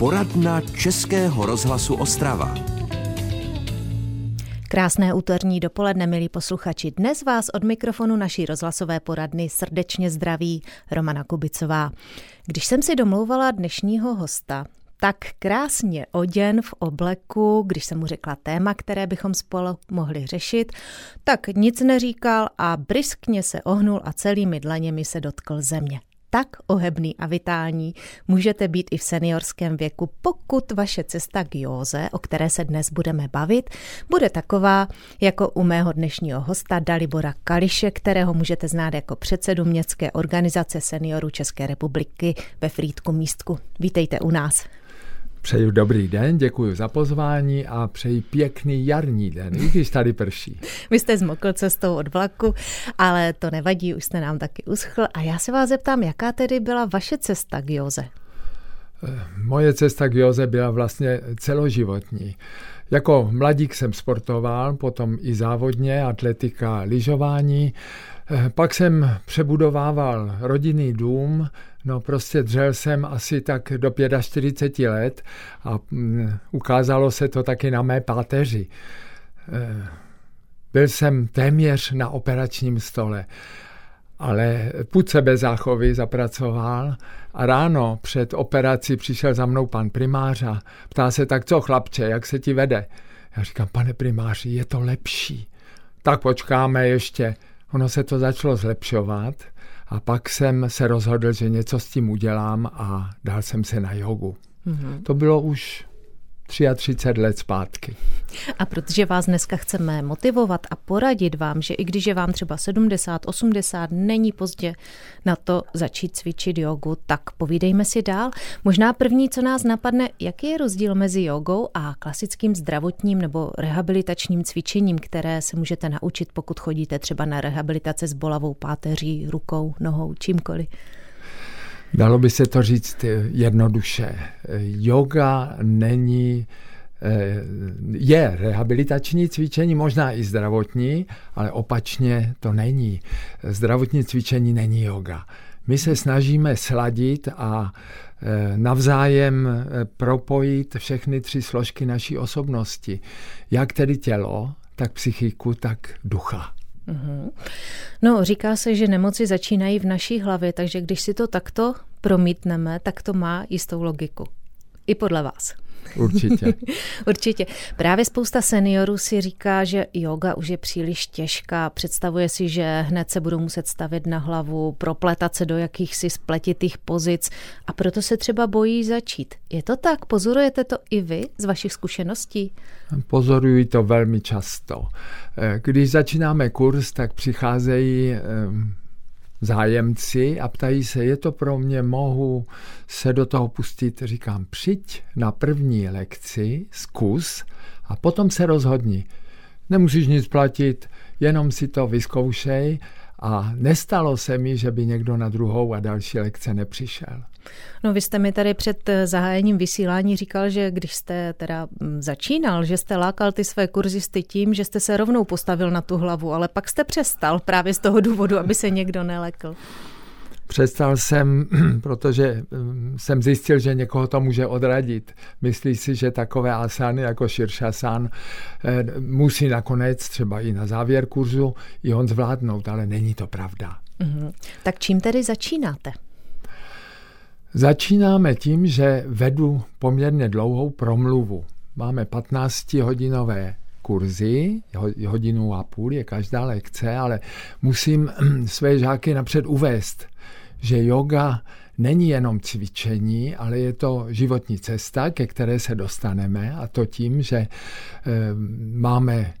Poradna Českého rozhlasu Ostrava. Krásné úterní dopoledne, milí posluchači. Dnes vás od mikrofonu naší rozhlasové poradny srdečně zdraví Romana Kubicová. Když jsem si domlouvala dnešního hosta, tak krásně oděn v obleku, když jsem mu řekla téma, které bychom spolu mohli řešit, tak nic neříkal a briskně se ohnul a celými dlaněmi se dotkl země tak ohebný a vitální můžete být i v seniorském věku, pokud vaše cesta k józe, o které se dnes budeme bavit, bude taková jako u mého dnešního hosta Dalibora Kališe, kterého můžete znát jako předsedu městské organizace seniorů České republiky ve Frýdku místku. Vítejte u nás. Přeju dobrý den, děkuji za pozvání a přeji pěkný jarní den, i když tady prší. Vy jste zmokl cestou od vlaku, ale to nevadí, už jste nám taky uschl. A já se vás zeptám, jaká tedy byla vaše cesta k Joze? Moje cesta k Joze byla vlastně celoživotní. Jako mladík jsem sportoval, potom i závodně, atletika, lyžování. Pak jsem přebudovával rodinný dům, no prostě dřel jsem asi tak do 45 let a mm, ukázalo se to taky na mé páteři. Byl jsem téměř na operačním stole, ale půd bez záchovy zapracoval a ráno před operací přišel za mnou pan primář a ptá se, tak co chlapče, jak se ti vede? Já říkám, pane primáři, je to lepší. Tak počkáme ještě. Ono se to začalo zlepšovat a pak jsem se rozhodl, že něco s tím udělám a dal jsem se na jogu. Mm-hmm. To bylo už 33 let zpátky. A protože vás dneska chceme motivovat a poradit vám, že i když je vám třeba 70, 80, není pozdě na to začít cvičit jogu, tak povídejme si dál. Možná první, co nás napadne, jaký je rozdíl mezi jogou a klasickým zdravotním nebo rehabilitačním cvičením, které se můžete naučit, pokud chodíte třeba na rehabilitace s bolavou páteří, rukou, nohou, čímkoliv. Dalo by se to říct jednoduše. Yoga není eh, je rehabilitační cvičení, možná i zdravotní, ale opačně to není. Zdravotní cvičení není yoga. My se snažíme sladit a eh, navzájem eh, propojit všechny tři složky naší osobnosti. Jak tedy tělo, tak psychiku, tak ducha. Mm-hmm. No, říká se, že nemoci začínají v naší hlavě, takže když si to takto promítneme, tak to má jistou logiku. I podle vás. Určitě. Určitě. Právě spousta seniorů si říká, že yoga už je příliš těžká. Představuje si, že hned se budou muset stavit na hlavu, propletat se do jakýchsi spletitých pozic a proto se třeba bojí začít. Je to tak? Pozorujete to i vy z vašich zkušeností? Pozoruji to velmi často. Eh, když začínáme kurz, tak přicházejí ehm, zájemci a ptají se, je to pro mě, mohu se do toho pustit. Říkám, přijď na první lekci, zkus a potom se rozhodni. Nemusíš nic platit, jenom si to vyzkoušej a nestalo se mi, že by někdo na druhou a další lekce nepřišel. No vy jste mi tady před eh, zahájením vysílání říkal, že když jste teda mm, začínal, že jste lákal ty své kurzisty tím, že jste se rovnou postavil na tu hlavu, ale pak jste přestal právě z toho důvodu, aby se někdo nelekl. Přestal jsem, protože mm, jsem zjistil, že někoho to může odradit. Myslí si, že takové asány jako Širšasan eh, musí nakonec třeba i na závěr kurzu i on zvládnout, ale není to pravda. Mm-hmm. Tak čím tedy začínáte? Začínáme tím, že vedu poměrně dlouhou promluvu. Máme 15-hodinové kurzy, hodinu a půl je každá lekce, ale musím své žáky napřed uvést, že yoga není jenom cvičení, ale je to životní cesta, ke které se dostaneme a to tím, že e, máme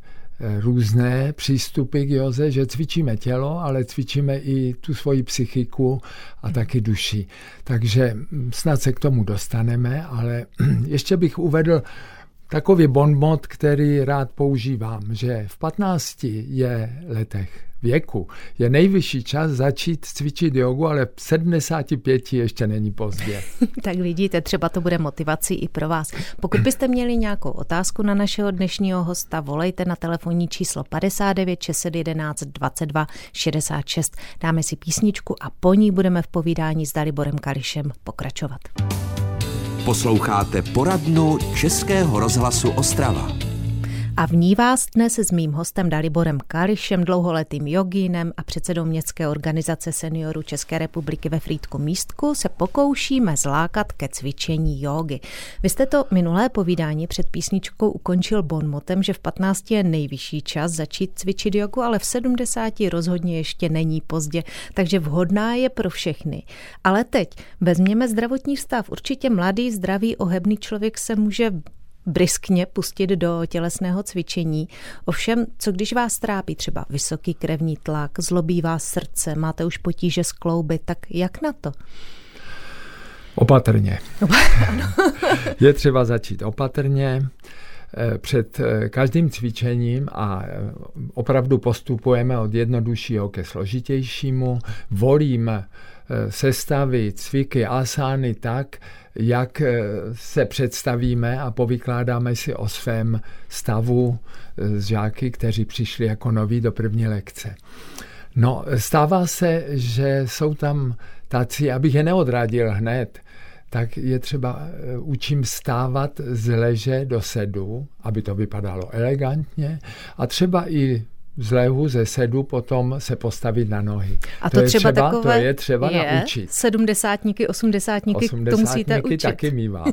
různé přístupy k joze, že cvičíme tělo, ale cvičíme i tu svoji psychiku a taky duši. Takže snad se k tomu dostaneme, ale ještě bych uvedl takový bonmot, který rád používám, že v 15 je letech věku je nejvyšší čas začít cvičit jogu, ale v 75 ještě není pozdě. tak vidíte, třeba to bude motivací i pro vás. Pokud byste měli nějakou otázku na našeho dnešního hosta, volejte na telefonní číslo 59 611 22 66. Dáme si písničku a po ní budeme v povídání s Daliborem Kališem pokračovat. Posloucháte poradnu Českého rozhlasu Ostrava. A v ní vás dnes s mým hostem Daliborem Kališem, dlouholetým jogínem a předsedou městské organizace seniorů České republiky ve Frýdku místku se pokoušíme zlákat ke cvičení jogy. Vy jste to minulé povídání před písničkou ukončil bonmotem, že v 15 je nejvyšší čas začít cvičit jogu, ale v 70 rozhodně ještě není pozdě, takže vhodná je pro všechny. Ale teď vezměme zdravotní stav. Určitě mladý, zdravý, ohebný člověk se může briskně pustit do tělesného cvičení. Ovšem, co když vás trápí třeba vysoký krevní tlak, zlobí vás srdce, máte už potíže s klouby, tak jak na to? Opatrně. Je třeba začít opatrně eh, před eh, každým cvičením a eh, opravdu postupujeme od jednoduššího ke složitějšímu. Volím sestavy, cviky, asány tak, jak eh, se představíme a povykládáme si o svém stavu s eh, žáky, kteří přišli jako noví do první lekce. No, stává se, že jsou tam tací, abych je neodradil hned, tak je třeba eh, učím stávat z leže do sedu, aby to vypadalo elegantně a třeba i z lehu, ze sedu potom se postavit na nohy. A to, to, je třeba, třeba takové to je třeba je, naučit. Sedmdesátníky, osmdesátníky, to musíte učit. taky mývám.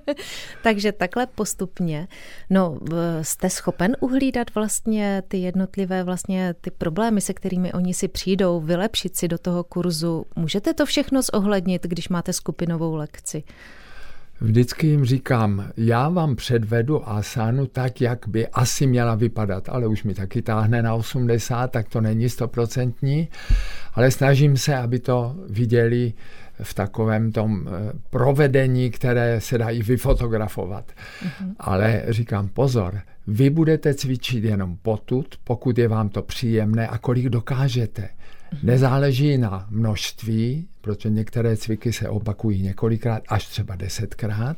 Takže takhle postupně. No, jste schopen uhlídat vlastně ty jednotlivé vlastně ty problémy, se kterými oni si přijdou, vylepšit si do toho kurzu. Můžete to všechno zohlednit, když máte skupinovou lekci? Vždycky jim říkám, já vám předvedu asánu tak, jak by asi měla vypadat, ale už mi taky táhne na 80, tak to není stoprocentní, ale snažím se, aby to viděli v takovém tom eh, provedení, které se i vyfotografovat. Mm-hmm. Ale říkám, pozor, vy budete cvičit jenom potud, pokud je vám to příjemné a kolik dokážete. Nezáleží na množství, protože některé cviky se opakují několikrát, až třeba desetkrát,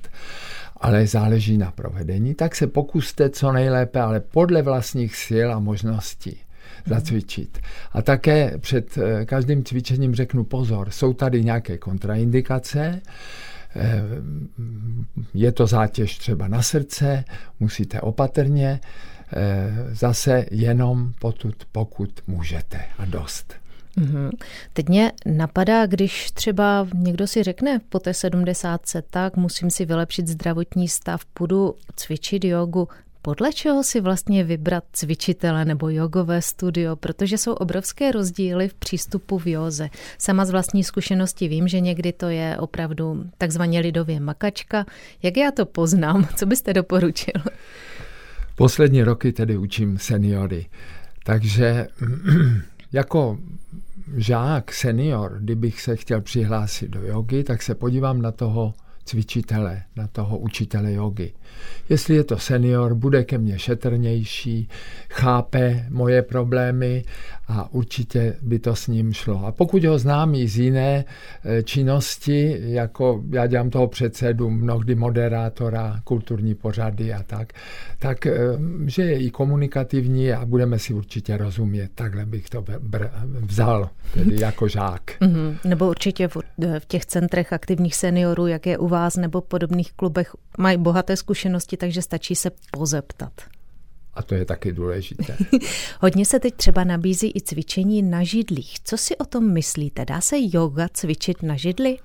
ale záleží na provedení, tak se pokuste co nejlépe, ale podle vlastních sil a možností zacvičit. A také před eh, každým cvičením řeknu pozor, jsou tady nějaké kontraindikace, eh, je to zátěž třeba na srdce, musíte opatrně, eh, zase jenom potud, pokud můžete a dost. Mm-hmm. Teď mě napadá, když třeba někdo si řekne po té 70, tak musím si vylepšit zdravotní stav, půjdu cvičit jogu. Podle čeho si vlastně vybrat cvičitele nebo jogové studio, protože jsou obrovské rozdíly v přístupu v józe. Sama z vlastní zkušenosti vím, že někdy to je opravdu takzvaně lidově makačka. Jak já to poznám? Co byste doporučil? Poslední roky tedy učím seniory. Takže jako žák, senior, kdybych se chtěl přihlásit do jogy, tak se podívám na toho cvičitele, na toho učitele jogy. Jestli je to senior, bude ke mně šetrnější, chápe moje problémy a určitě by to s ním šlo. A pokud ho znám i z jiné e, činnosti, jako já dělám toho předsedu, mnohdy moderátora, kulturní pořady a tak, tak e, že je i komunikativní a budeme si určitě rozumět. Takhle bych to vzal, tedy jako žák. Mm-hmm. Nebo určitě v, v těch centrech aktivních seniorů, jak je u vás, nebo podobných klubech, mají bohaté zkušenosti, takže stačí se pozeptat. A to je taky důležité. Hodně se teď třeba nabízí i cvičení na židlích. Co si o tom myslíte? Dá se yoga cvičit na židli?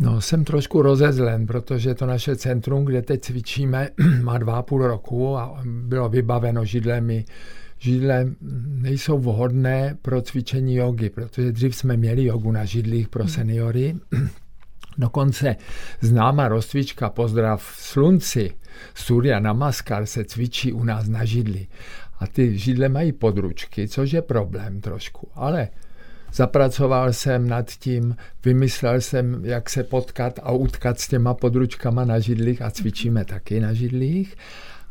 No, jsem trošku rozezlen, protože to naše centrum, kde teď cvičíme, má dva a půl roku a bylo vybaveno židlemi. Židle nejsou vhodné pro cvičení jogy, protože dřív jsme měli jogu na židlích pro seniory, Dokonce známá rozcvička Pozdrav slunci, Surya Namaskar se cvičí u nás na židli. A ty židle mají područky, což je problém trošku. Ale zapracoval jsem nad tím, vymyslel jsem, jak se potkat a utkat s těma područkama na židlích a cvičíme taky na židlích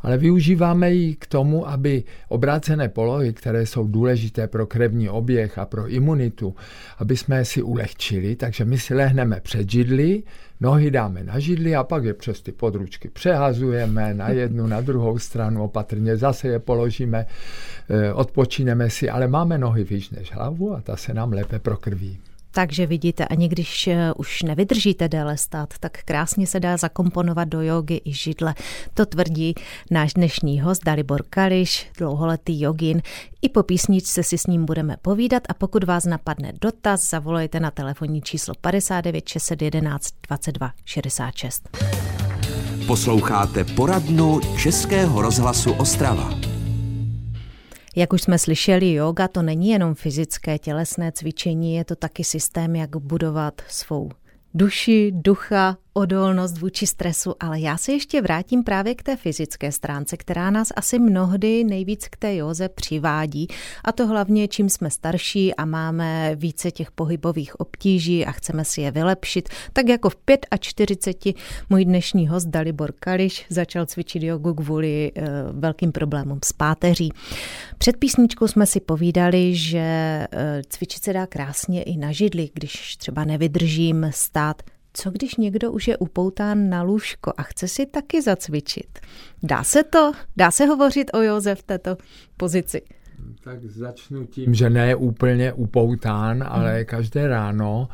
ale využíváme ji k tomu, aby obrácené polohy, které jsou důležité pro krevní oběh a pro imunitu, aby jsme si ulehčili, takže my si lehneme před židli, nohy dáme na židli a pak je přes ty područky přehazujeme na jednu, na druhou stranu, opatrně zase je položíme, eh, odpočíneme si, ale máme nohy výš než hlavu a ta se nám lépe prokrví. Takže vidíte, ani když eh, už nevydržíte déle stát, tak krásně se dá zakomponovat do jogy i židle. To tvrdí náš dnešní host Dalibor Kališ, dlouholetý jogin. I po písničce si s ním budeme povídat a pokud vás napadne dotaz, zavolejte na telefonní číslo 59 611 22 66. Posloucháte poradnu Českého rozhlasu Ostrava. Jak už jsme slyšeli, yoga to není jenom fyzické tělesné cvičení, je to taky systém, jak budovat svou duši, ducha, odolnost vůči stresu, ale já se ještě vrátím právě k té fyzické stránce, která nás asi mnohdy nejvíc k té józe přivádí. A to hlavně, čím jsme starší a máme více těch pohybových obtíží a chceme si je vylepšit. Tak jako v 45 můj dnešní host Dalibor Kališ začal cvičit jogu kvůli e, velkým problémům s páteří. Před písničkou jsme si povídali, že e, cvičit se dá krásně i na židli, když třeba nevydržím stát co když někdo už je upoután na lůžko a chce si taky zacvičit? Dá se to? Dá se hovořit o Joze v této pozici? Tak začnu tím, že ne úplně upoután, ale hmm. každé ráno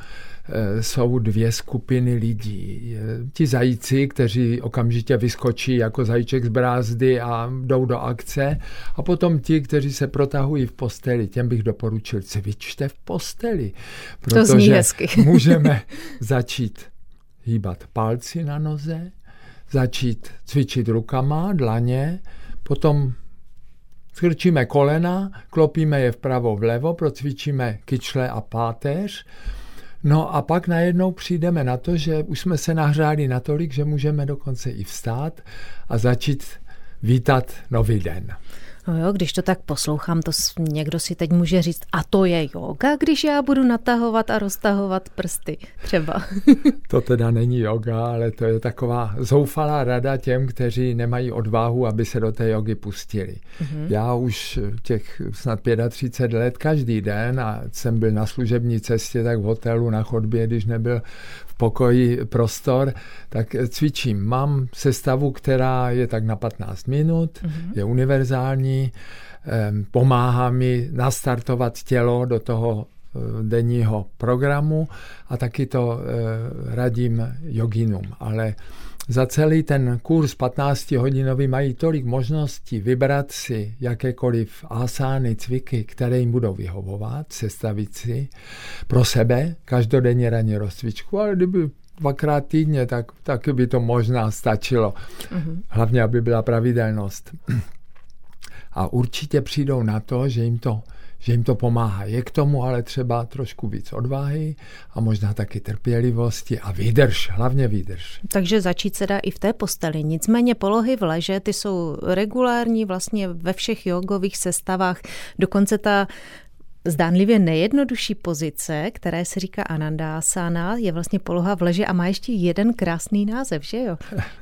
e, jsou dvě skupiny lidí. Ti zajíci, kteří okamžitě vyskočí jako zajíček z brázdy a jdou do akce. A potom ti, kteří se protahují v posteli. Těm bych doporučil, cvičte v posteli. Protože to zní hezky. můžeme začít hýbat palci na noze, začít cvičit rukama, dlaně, potom skrčíme kolena, klopíme je vpravo vlevo, procvičíme kyčle a páteř, No a pak najednou přijdeme na to, že už jsme se nahřáli natolik, že můžeme dokonce i vstát a začít vítat nový den. No jo, když to tak poslouchám, to někdo si teď může říct, a to je yoga, když já budu natahovat a roztahovat prsty třeba. to teda není yoga, ale to je taková zoufalá rada těm, kteří nemají odvahu, aby se do té jogy pustili. Mm-hmm. Já už těch snad 35 let každý den a jsem byl na služební cestě, tak v hotelu na chodbě, když nebyl v pokoji prostor, tak cvičím. Mám sestavu, která je tak na 15 minut, mm-hmm. je univerzální, pomáhá mi nastartovat tělo do toho eh, denního programu a taky to eh, radím joginům. Ale za celý ten kurz 15-hodinový mají tolik možností vybrat si jakékoliv asány, cviky, které jim budou vyhovovat, sestavit si pro sebe každodenně ranní rozcvičku, ale kdyby dvakrát týdně, tak, tak by to možná stačilo. Uh-huh. Hlavně, aby byla pravidelnost. A určitě přijdou na to, že jim to že jim to pomáhá. Je k tomu ale třeba trošku víc odvahy a možná taky trpělivosti a výdrž, hlavně výdrž. Takže začít se dá i v té posteli. Nicméně polohy v leže, ty jsou regulární vlastně ve všech jogových sestavách. Dokonce ta zdánlivě nejjednodušší pozice, které se říká Anandasana, je vlastně poloha v leže a má ještě jeden krásný název, že jo?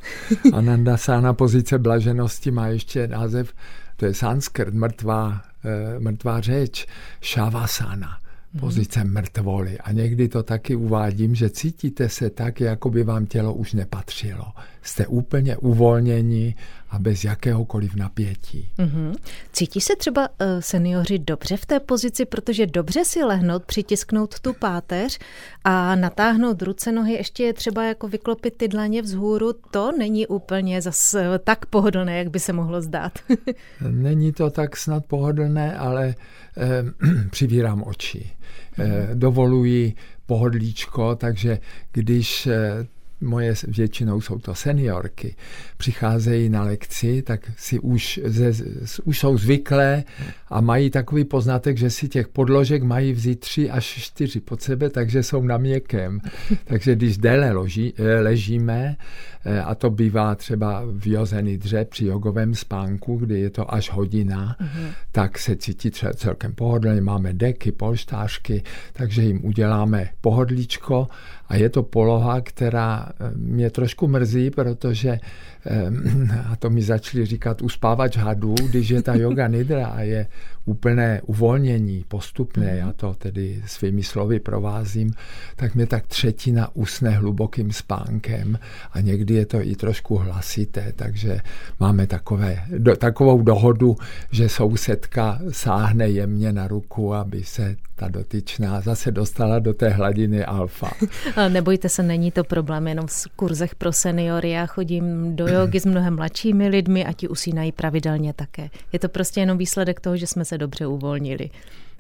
Anandasana, pozice blaženosti, má ještě název, to je sanskrt, mrtvá, eh, mrtvá řeč, Shavasana pozice mrtvoly. A někdy to taky uvádím, že cítíte se tak, jako by vám tělo už nepatřilo. Jste úplně uvolněni a bez jakéhokoliv napětí. Mm-hmm. Cítí se třeba uh, seniori dobře v té pozici, protože dobře si lehnout, přitisknout tu páteř a natáhnout ruce, nohy, ještě je třeba jako vyklopit ty dlaně vzhůru, to není úplně zas uh, tak pohodlné, jak by se mohlo zdát. není to tak snad pohodlné, ale eh, přivírám oči. Eh, dovolují pohodlíčko, takže když eh, moje většinou jsou to seniorky, přicházejí na lekci, tak si už, ze, už jsou zvyklé a mají takový poznatek, že si těch podložek mají vzít tři až čtyři pod sebe, takže jsou na měkkém. Takže když déle loží, eh, ležíme, eh, a to bývá třeba v jozený dře při jogovém spánku, kdy je to až hodina, uh-huh. tak se cítí třeba celkem pohodlně. Máme deky, polštářky, takže jim uděláme pohodlíčko a je to poloha, která mě trošku mrzí, protože a to mi začali říkat uspávač hadů, když je ta yoga nidra a je úplné uvolnění, postupné, já to tedy svými slovy provázím, tak mě tak třetina usne hlubokým spánkem a někdy je to i trošku hlasité, takže máme takové, do, takovou dohodu, že sousedka sáhne jemně na ruku, aby se ta dotyčná zase dostala do té hladiny alfa. Nebojte se, není to problém jenom v kurzech pro seniory. Já chodím do jogy s mnohem mladšími lidmi a ti usínají pravidelně také. Je to prostě jenom výsledek toho, že jsme se dobře uvolnili.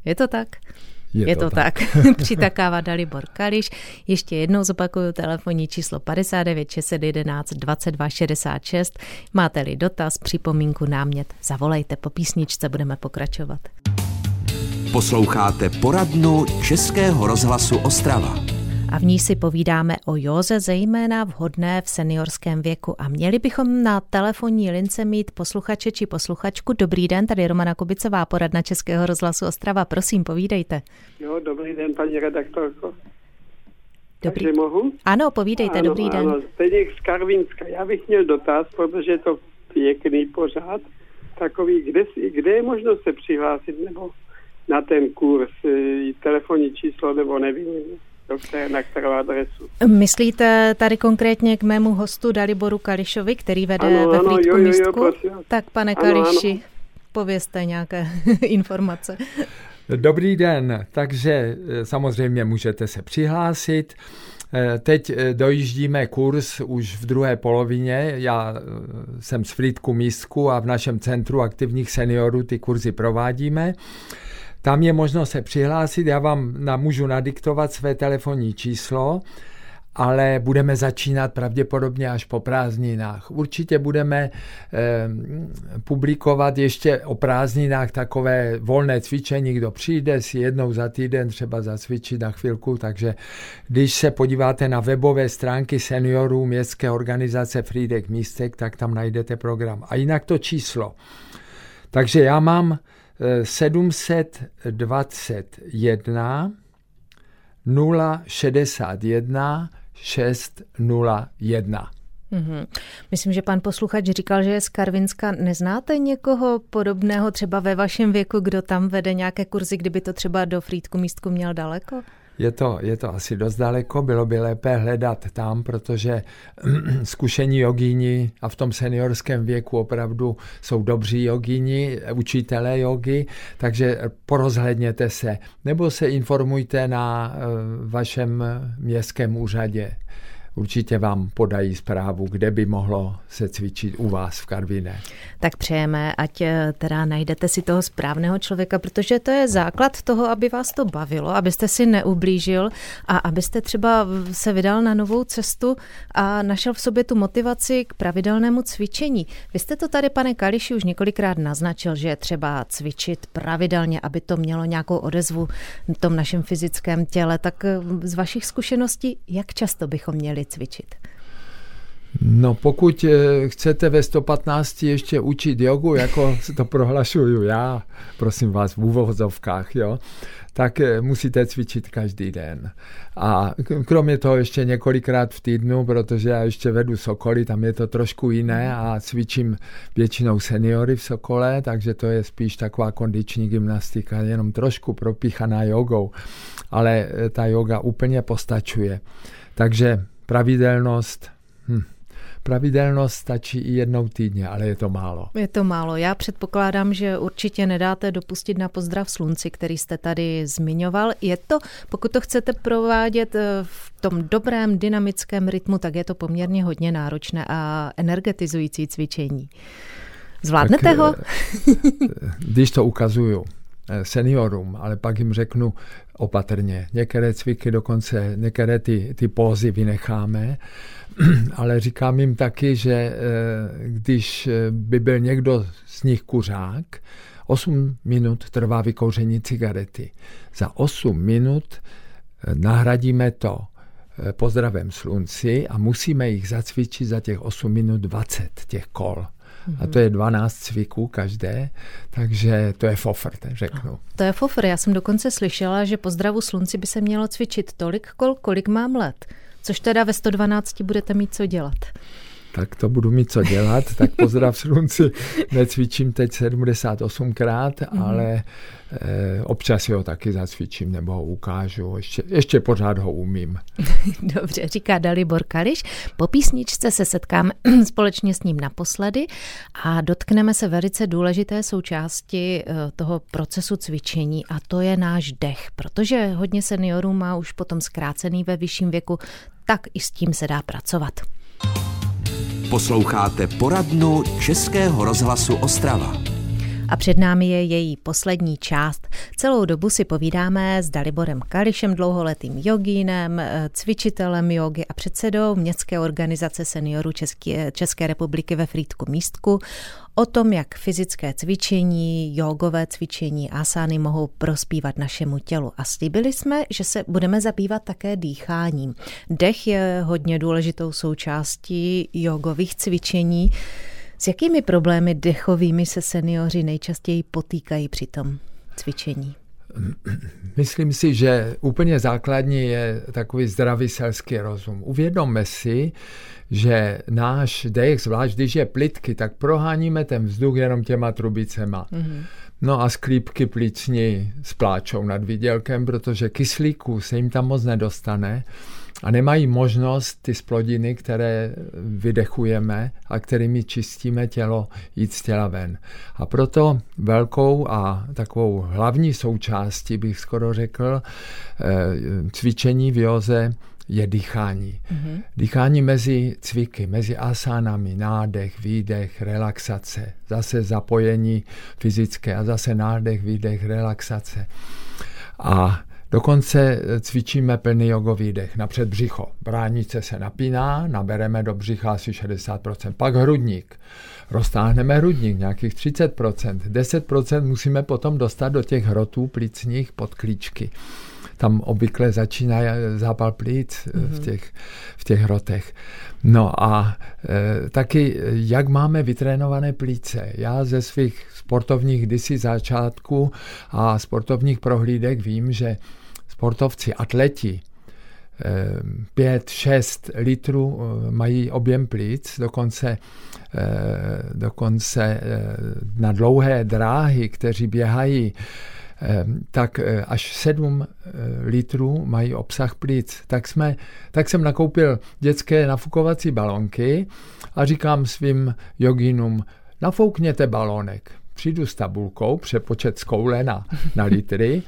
Je to tak? Je, je to, to tak. tak. Přitakává Dalibor Kališ. Ještě jednou zopakuju telefonní číslo 59 611 22 66. Máte-li dotaz, připomínku, námět, zavolejte. Po písničce budeme pokračovat. Posloucháte poradnu Českého rozhlasu Ostrava a v ní si povídáme o józe, zejména vhodné v seniorském věku. A měli bychom na telefonní lince mít posluchače či posluchačku. Dobrý den, tady Romana Kubicová, poradna Českého rozhlasu Ostrava. Prosím, povídejte. Jo, dobrý den, paní redaktorko. Dobrý. Takže mohu? Ano, povídejte, ano, dobrý den. Ano, Zdeněk z Karvinska. Já bych měl dotaz, protože je to pěkný pořád, takový, kde, kde je možnost se přihlásit nebo na ten kurz, telefonní číslo nebo nevím na kterou adresu. Myslíte tady konkrétně k mému hostu Daliboru Kališovi, který vede ano, ve ano, Frýdku jo, místku? Jo, jo, tak pane ano, Kališi, ano. povězte nějaké informace. Dobrý den, takže eh, samozřejmě můžete se přihlásit. Eh, teď eh, dojíždíme kurz už v druhé polovině. Já jsem z Frýdku místku a v našem centru aktivních seniorů ty kurzy provádíme. Tam je možno se přihlásit, já vám můžu nadiktovat své telefonní číslo, ale budeme začínat pravděpodobně až po prázdninách. Určitě budeme eh, publikovat ještě o prázdninách takové volné cvičení, kdo přijde si jednou za týden třeba zacvičit na chvilku, takže když se podíváte na webové stránky seniorů městské organizace Frídek Místek, tak tam najdete program. A jinak to číslo. Takže já mám 721 061 601. Mm-hmm. Myslím, že pan posluchač říkal, že z Karvinska. Neznáte někoho podobného třeba ve vašem věku, kdo tam vede nějaké kurzy, kdyby to třeba do Frýdku místku měl daleko? Je to, je to asi dost daleko, bylo by lépe hledat tam, protože zkušení jogíni a v tom seniorském věku opravdu jsou dobří jogíni, učitelé jogy, takže porozhledněte se, nebo se informujte na eh, vašem městském úřadě určitě vám podají zprávu, kde by mohlo se cvičit u vás v Karviné. Tak přejeme, ať eh, teda najdete si toho správného člověka, protože to je základ toho, aby vás to bavilo, abyste si neublížil a abyste třeba se vydal na novou cestu a našel v sobě tu motivaci k pravidelnému cvičení. Vy jste to tady, pane Kališi, už několikrát naznačil, že je třeba cvičit pravidelně, aby to mělo nějakou odezvu v tom našem fyzickém těle. Tak eh, z vašich zkušeností, jak často bychom měli cvičit? No pokud eh, chcete ve 115 ještě učit jogu, jako to prohlašuju já, prosím vás, v úvozovkách, jo, tak eh, musíte cvičit každý den. A kromě toho ještě několikrát v týdnu, protože já ještě vedu Sokoly, tam je to trošku jiné a cvičím většinou seniory v Sokole, takže to je spíš taková kondiční gymnastika, jenom trošku propíchaná jogou, ale eh, ta yoga úplně postačuje. Takže pravidelnost, hm, pravidelnost stačí i jednou týdně, ale je to málo. Je to málo. Já předpokládám, že určitě nedáte dopustit na pozdrav slunci, který jste tady zmiňoval. Je to, pokud to chcete provádět eh, v tom dobrém dynamickém rytmu, tak je to poměrně hodně náročné a energetizující cvičení. Zvládnete tak, ho? Eh, když to ukazuju eh, seniorům, ale pak jim řeknu, opatrně. Některé cviky dokonce, některé ty, ty pózy vynecháme, ale říkám jim taky, že eh, když by byl někdo z nich kuřák, 8 minut trvá vykouření cigarety. Za 8 minut eh, nahradíme to eh, pozdravem slunci a musíme jich zacvičit za těch 8 minut 20 těch kol. A to je 12 cviků každé, takže to je fofr, řeknu. To je fofr. Já jsem dokonce slyšela, že po zdravu slunci by se mělo cvičit tolik kol, kolik mám let. Což teda ve 112 budete mít co dělat tak to budu mít co dělat, tak pozdrav slunci, necvičím teď 78krát, mm-hmm. ale e, občas ho taky zacvičím nebo ho ukážu, ještě, ještě pořád ho umím. Dobře, říká Dalibor Kališ. Po písničce se setkáme společně s ním naposledy a dotkneme se velice důležité součásti eh, toho procesu cvičení a to je náš dech, protože hodně seniorů má už potom zkrácený ve vyšším věku, tak i s tím se dá pracovat. Posloucháte poradnu Českého rozhlasu Ostrava. A před námi je její poslední část. Celou dobu si povídáme s Daliborem Kališem, dlouholetým jogínem, cvičitelem jogy a předsedou městské organizace seniorů České, České republiky ve Frýdku Místku o tom, jak fyzické cvičení, jogové cvičení, asány mohou prospívat našemu tělu. A slíbili jsme, že se budeme zabývat také dýcháním. Dech je hodně důležitou součástí jogových cvičení. S jakými problémy dechovými se seniori nejčastěji potýkají při tom cvičení? Myslím si, že úplně základní je takový zdravý selský rozum. Uvědomme si, že náš dech, zvlášť když je plitky, tak proháníme ten vzduch jenom těma trubicema. Mm-hmm. No a sklípky plicní spláčou nad výdělkem, protože kyslíku se jim tam moc nedostane a nemají možnost ty splodiny, které vydechujeme a kterými čistíme tělo, jít z těla ven. A proto velkou a takovou hlavní součástí, bych skoro řekl, eh, cvičení v joze je dýchání. Mm-hmm. Dýchání mezi cviky, mezi asánami, nádech, výdech, relaxace, zase zapojení fyzické a zase nádech, výdech, relaxace. A Dokonce cvičíme plný jogový dech napřed břicho. Bránice se napíná, nabereme do břicha asi 60%. Pak hrudník. Roztáhneme hrudník nějakých 30%. 10% musíme potom dostat do těch hrotů plicních pod klíčky tam obvykle začíná zápal plíc mm-hmm. v, mhm. těch, v těch hrotech. No a e, taky, jak máme vytrénované plíce. Já ze svých sportovních kdysi začátků a sportovních prohlídek vím, že sportovci, atleti, 5-6 e, litrů mají objem plíc, dokonce, dokonce na dlouhé dráhy, kteří běhají tak eh, až 7 eh, litrů mají obsah plic. Tak, jsme, tak jsem nakoupil dětské nafukovací balonky a říkám svým jogínům, nafoukněte balónek. Přijdu s tabulkou, přepočet z koule na, na litry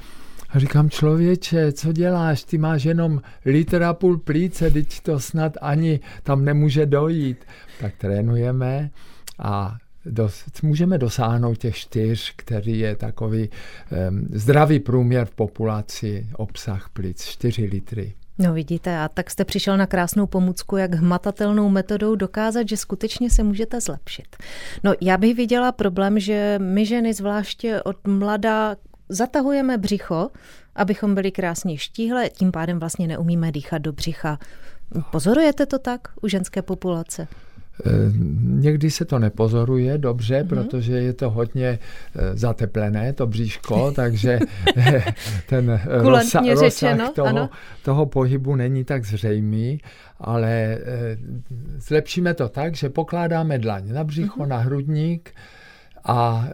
a říkám, člověče, co děláš? Ty máš jenom litr a půl plíce, teď to snad ani tam nemůže dojít. Tak trénujeme a dos, můžeme dosáhnout těch čtyř, který je takový um, zdravý průměr v populaci, obsah plic, 4 litry. No vidíte, a tak jste přišel na krásnou pomůcku, jak hmatatelnou metodou dokázat, že skutečně se můžete zlepšit. No já bych viděla problém, že my ženy zvláště od mlada zatahujeme břicho, abychom byli krásně štíhle, tím pádem vlastně neumíme dýchat do břicha. Pozorujete to tak u ženské populace? Eh, někdy se to nepozoruje dobře, mm-hmm. protože je to hodně eh, zateplené, to bříško, takže ten rozsah, rozsah toho, toho pohybu není tak zřejmý, ale eh, zlepšíme to tak, že pokládáme dlaň na břicho, mm-hmm. na hrudník, a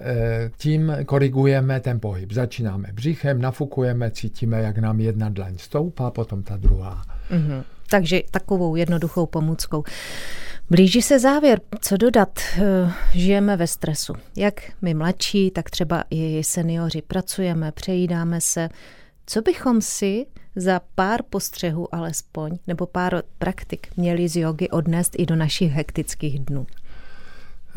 tím korigujeme ten pohyb. Začínáme břichem, nafukujeme, cítíme, jak nám jedna dlaň stoupá, potom ta druhá. Mm-hmm. Takže takovou jednoduchou pomůckou. Blíží se závěr. Co dodat? Eh, žijeme ve stresu. Jak my mladší, tak třeba i seniori pracujeme, přejídáme se. Co bychom si za pár postřehů alespoň, nebo pár praktik měli z jogy odnést i do našich hektických dnů?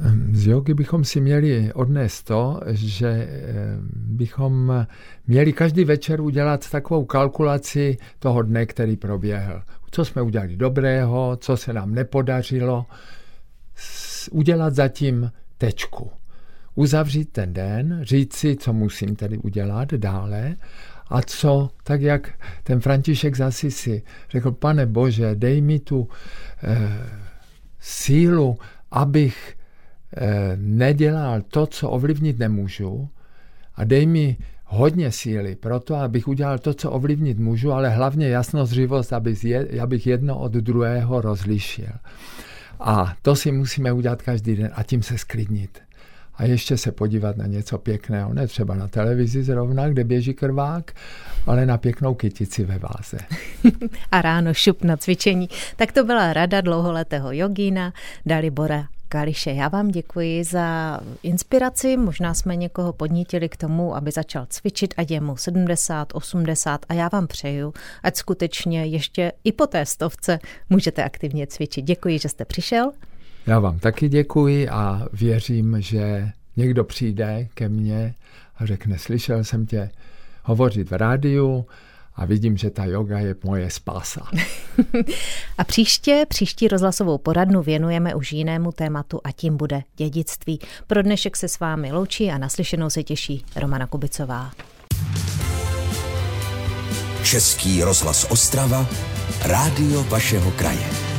Ehm, z jogy bychom si měli odnést to, že ehm, bychom měli každý večer udělat takovou kalkulaci toho dne, který proběhl co jsme udělali dobrého, co se nám nepodařilo, udělat zatím tečku. Uzavřít ten den, říct si, co musím tedy udělat dále a co, tak jak ten František zase si řekl, pane Bože, dej mi tu eh, sílu, abych nedělal to, co ovlivnit nemůžu a dej mi hodně síly pro to, abych udělal to, co ovlivnit můžu, ale hlavně jasnozřivost, abych jedno od druhého rozlišil. A to si musíme udělat každý den a tím se sklidnit. A ještě se podívat na něco pěkného, ne třeba na televizi zrovna, kde běží krvák, ale na pěknou kytici ve váze. a ráno šup na cvičení. Tak to byla rada dlouholetého jogína Dalibora Kališe. Já vám děkuji za inspiraci. Možná jsme někoho podnítili k tomu, aby začal cvičit, ať je mu 70, 80 a já vám přeju, ať skutečně ještě i po té stovce můžete aktivně cvičit. Děkuji, že jste přišel. Já vám taky děkuji a věřím, že někdo přijde ke mně a řekne, slyšel jsem tě hovořit v rádiu, a vidím, že ta yoga je moje spása. a příště, příští rozhlasovou poradnu věnujeme už jinému tématu a tím bude dědictví. Pro dnešek se s vámi loučí a naslyšenou se těší Romana Kubicová. Český rozhlas Ostrava, rádio vašeho kraje.